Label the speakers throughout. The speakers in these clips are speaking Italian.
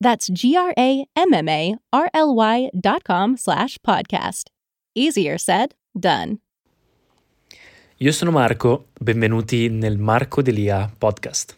Speaker 1: That's G-R-A-M-M-A-R-L-Y dot com slash podcast. Easier said, done.
Speaker 2: Io sono Marco, benvenuti nel Marco Delia podcast.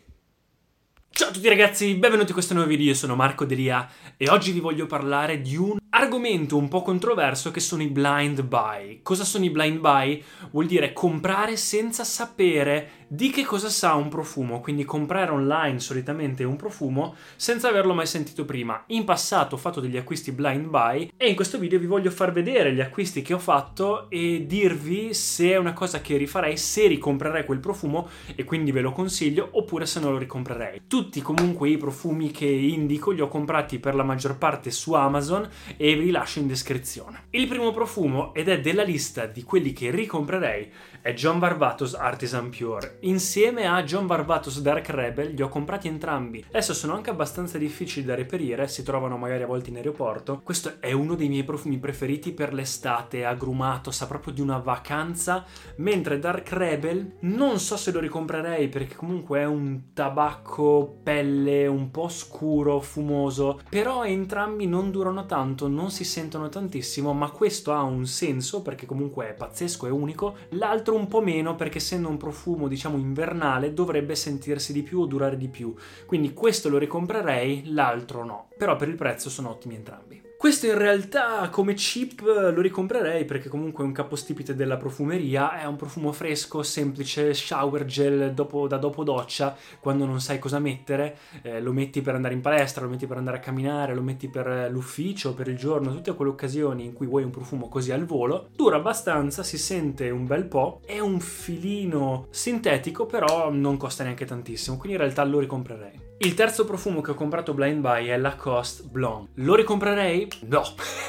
Speaker 2: Ciao a tutti ragazzi, benvenuti in questo nuovo video, io sono Marco Delia e oggi vi voglio parlare di un argomento un po' controverso che sono i blind buy. Cosa sono i blind buy? Vuol dire comprare senza sapere di che cosa sa un profumo, quindi comprare online solitamente un profumo senza averlo mai sentito prima. In passato ho fatto degli acquisti blind buy e in questo video vi voglio far vedere gli acquisti che ho fatto e dirvi se è una cosa che rifarei, se ricomprerei quel profumo e quindi ve lo consiglio oppure se non lo ricomprerei. Tutti comunque i profumi che indico li ho comprati per la maggior parte su Amazon e ve li lascio in descrizione. Il primo profumo ed è della lista di quelli che ricomprerei è John Barbatos Artisan Pure. Insieme a John Barbatos Dark Rebel li ho comprati entrambi. Adesso sono anche abbastanza difficili da reperire, si trovano magari a volte in aeroporto. Questo è uno dei miei profumi preferiti per l'estate, agrumato, sa proprio di una vacanza, mentre Dark Rebel non so se lo ricomprerei perché comunque è un tabacco pelle un po' scuro, fumoso, però entrambi non durano tanto, non si sentono tantissimo, ma questo ha un senso perché comunque è pazzesco, è unico. L'altro un po' meno perché essendo un profumo diciamo invernale dovrebbe sentirsi di più o durare di più. Quindi questo lo ricomprerei, l'altro no. Però per il prezzo sono ottimi entrambi. Questo in realtà come chip lo ricomprerei perché comunque è un capostipite della profumeria, è un profumo fresco, semplice, shower gel dopo, da dopo doccia, quando non sai cosa mettere, eh, lo metti per andare in palestra, lo metti per andare a camminare, lo metti per l'ufficio, per il giorno, tutte quelle occasioni in cui vuoi un profumo così al volo, dura abbastanza, si sente un bel po', è un filino sintetico però non costa neanche tantissimo, quindi in realtà lo ricomprerei. Il terzo profumo che ho comprato blind buy è Lacoste Blonde. Lo ricomprerei? No.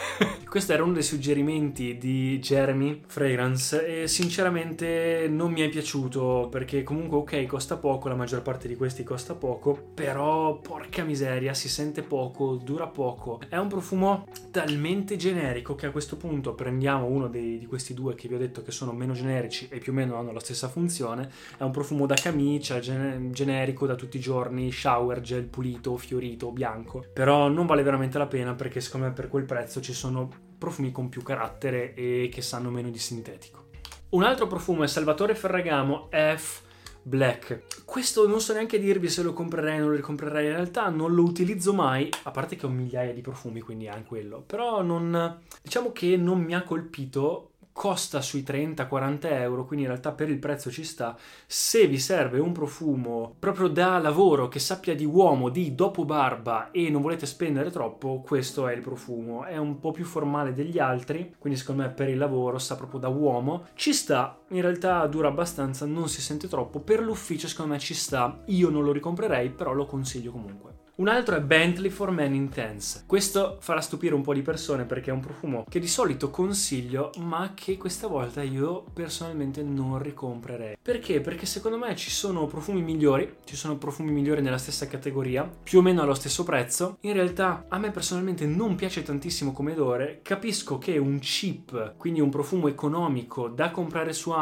Speaker 2: Questo era uno dei suggerimenti di Jeremy Fragrance e sinceramente non mi è piaciuto perché comunque ok costa poco, la maggior parte di questi costa poco, però porca miseria si sente poco, dura poco. È un profumo talmente generico che a questo punto prendiamo uno dei, di questi due che vi ho detto che sono meno generici e più o meno hanno la stessa funzione. È un profumo da camicia, gen- generico da tutti i giorni, shower gel pulito, fiorito, bianco. Però non vale veramente la pena perché secondo per quel prezzo ci sono profumi con più carattere e che sanno meno di sintetico. Un altro profumo è Salvatore Ferragamo F Black. Questo non so neanche dirvi se lo comprerei o non lo ricomprerei. In realtà non lo utilizzo mai, a parte che ho migliaia di profumi, quindi anche quello. Però non. diciamo che non mi ha colpito costa sui 30-40 euro, quindi in realtà per il prezzo ci sta. Se vi serve un profumo proprio da lavoro che sappia di uomo, di dopo barba e non volete spendere troppo, questo è il profumo. È un po' più formale degli altri, quindi secondo me per il lavoro sa proprio da uomo. Ci sta, in realtà dura abbastanza, non si sente troppo. Per l'ufficio secondo me ci sta. Io non lo ricomprerei, però lo consiglio comunque. Un altro è Bentley for Men Intense. Questo farà stupire un po' di persone perché è un profumo che di solito consiglio, ma che questa volta io personalmente non ricomprerei. Perché? Perché secondo me ci sono profumi migliori, ci sono profumi migliori nella stessa categoria, più o meno allo stesso prezzo. In realtà a me personalmente non piace tantissimo come odore. Capisco che un cheap, quindi un profumo economico da comprare su Amazon,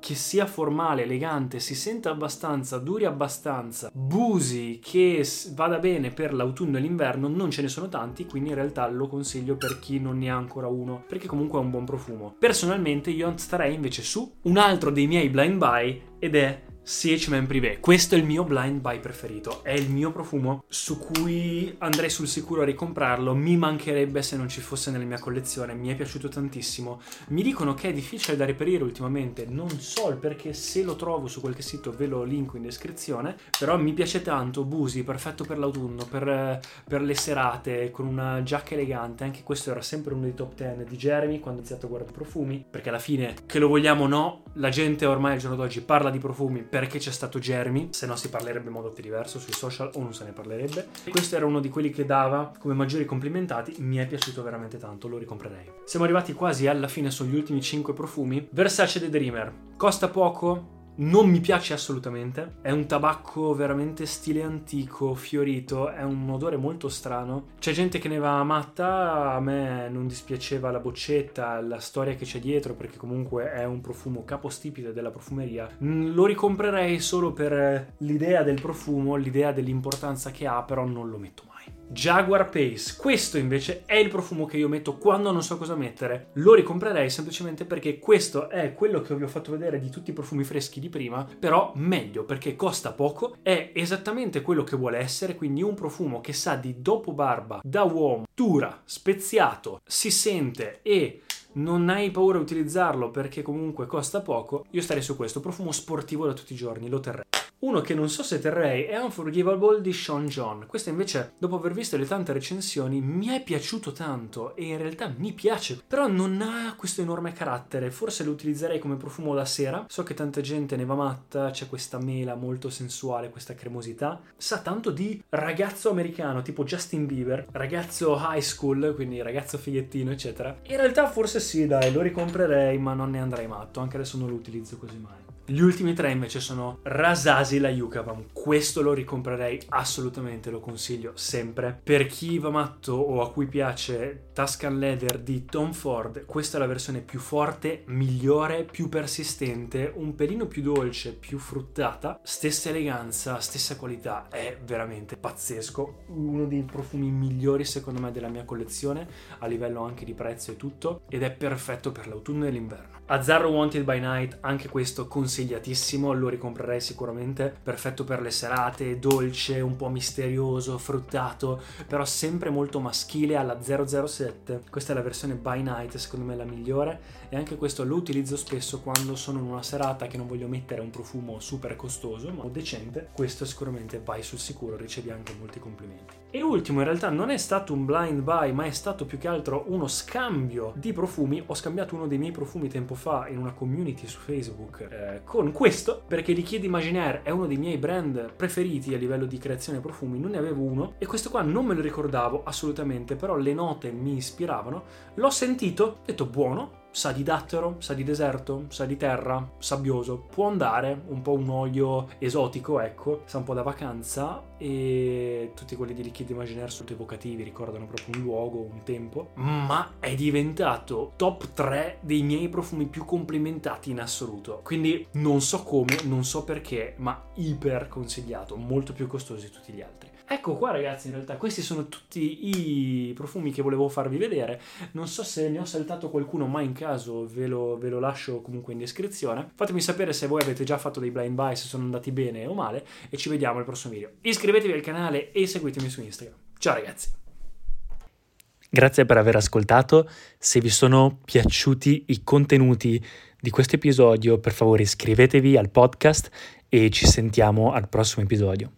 Speaker 2: che sia formale, elegante, si senta abbastanza, duri abbastanza, busi, che va vada bene per l'autunno e l'inverno non ce ne sono tanti, quindi in realtà lo consiglio per chi non ne ha ancora uno, perché comunque ha un buon profumo. Personalmente io starei invece su un altro dei miei blind buy ed è CH-Man Privé. Questo è il mio blind buy preferito. È il mio profumo su cui andrei sul sicuro a ricomprarlo. Mi mancherebbe se non ci fosse nella mia collezione. Mi è piaciuto tantissimo. Mi dicono che è difficile da reperire ultimamente. Non so il perché. Se lo trovo su qualche sito ve lo linko in descrizione. Però mi piace tanto. Busi, perfetto per l'autunno, per, per le serate, con una giacca elegante. Anche questo era sempre uno dei top 10 di Jeremy quando ho iniziato a guardare profumi. Perché alla fine, che lo vogliamo o no, la gente ormai al giorno d'oggi parla di profumi perché c'è stato Jeremy, se no si parlerebbe in modo diverso sui social o non se ne parlerebbe. Questo era uno di quelli che dava come maggiori complimentati, mi è piaciuto veramente tanto, lo ricomprerei. Siamo arrivati quasi alla fine sugli ultimi 5 profumi. Versace The Dreamer, costa poco, non mi piace assolutamente. È un tabacco veramente stile antico, fiorito, è un odore molto strano. C'è gente che ne va matta, a me non dispiaceva la boccetta, la storia che c'è dietro, perché comunque è un profumo capostipite della profumeria. Mm, lo ricomprerei solo per l'idea del profumo, l'idea dell'importanza che ha, però non lo metto mai. Jaguar Pace. Questo invece è il profumo che io metto quando non so cosa mettere. Lo ricomprerei semplicemente perché questo è quello che vi ho fatto vedere di tutti i profumi freschi di prima, però meglio perché costa poco, è esattamente quello che vuole essere, quindi un profumo che sa di dopo barba, da uomo, dura, speziato, si sente e non hai paura di utilizzarlo perché comunque costa poco, io starei su questo profumo sportivo da tutti i giorni, lo terrei. Uno che non so se terrei è Unforgivable di Sean John. Questo invece, dopo aver visto le tante recensioni, mi è piaciuto tanto e in realtà mi piace. Però non ha questo enorme carattere. Forse lo utilizzerei come profumo la sera. So che tanta gente ne va matta, c'è questa mela molto sensuale, questa cremosità. Sa tanto di ragazzo americano, tipo Justin Bieber, ragazzo high school, quindi ragazzo figliettino, eccetera. In realtà forse sì, dai, lo ricomprerei, ma non ne andrei matto, anche adesso non lo utilizzo così mai. Gli ultimi tre invece sono Rasasi la Yukavam. Questo lo ricomprerei assolutamente, lo consiglio sempre. Per chi va matto o a cui piace Tuscan Leather di Tom Ford, questa è la versione più forte, migliore, più persistente, un pelino più dolce, più fruttata, stessa eleganza, stessa qualità, è veramente pazzesco. Uno dei profumi migliori secondo me della mia collezione, a livello anche di prezzo e tutto, ed è perfetto per l'autunno e l'inverno. Azzarro Wanted by Night, anche questo consigliatissimo, lo ricomprerei sicuramente, perfetto per le serate, dolce, un po' misterioso, fruttato, però sempre molto maschile alla 007. Questa è la versione by night, secondo me la migliore e anche questo lo utilizzo spesso quando sono in una serata che non voglio mettere un profumo super costoso, ma decente. Questo sicuramente vai sul sicuro, ricevi anche molti complimenti. E ultimo, in realtà non è stato un blind buy, ma è stato più che altro uno scambio di profumi. Ho scambiato uno dei miei profumi tempo fa in una community su Facebook eh, con questo, perché Liquid Imaginaire è uno dei miei brand preferiti a livello di creazione profumi, non ne avevo uno e questo qua non me lo ricordavo assolutamente, però le note mi ispiravano. L'ho sentito, ho detto buono, sa di dattero, sa di deserto, sa di terra, sabbioso. Può andare, un po' un olio esotico, ecco, sa un po' da vacanza e tutti quelli di Liquid Imaginaire sono evocativi, ricordano proprio un luogo, un tempo, ma è diventato top 3 dei miei profumi più complimentati in assoluto. Quindi non so come, non so perché, ma iper consigliato, molto più costoso di tutti gli altri. Ecco qua ragazzi, in realtà questi sono tutti i profumi che volevo farvi vedere. Non so se ne ho saltato qualcuno, ma in caso ve lo, ve lo lascio comunque in descrizione. Fatemi sapere se voi avete già fatto dei blind buy, se sono andati bene o male e ci vediamo al prossimo video. Iscrivetevi al canale e seguitemi su Instagram. Ciao ragazzi!
Speaker 3: Grazie per aver ascoltato. Se vi sono piaciuti i contenuti di questo episodio, per favore iscrivetevi al podcast e ci sentiamo al prossimo episodio.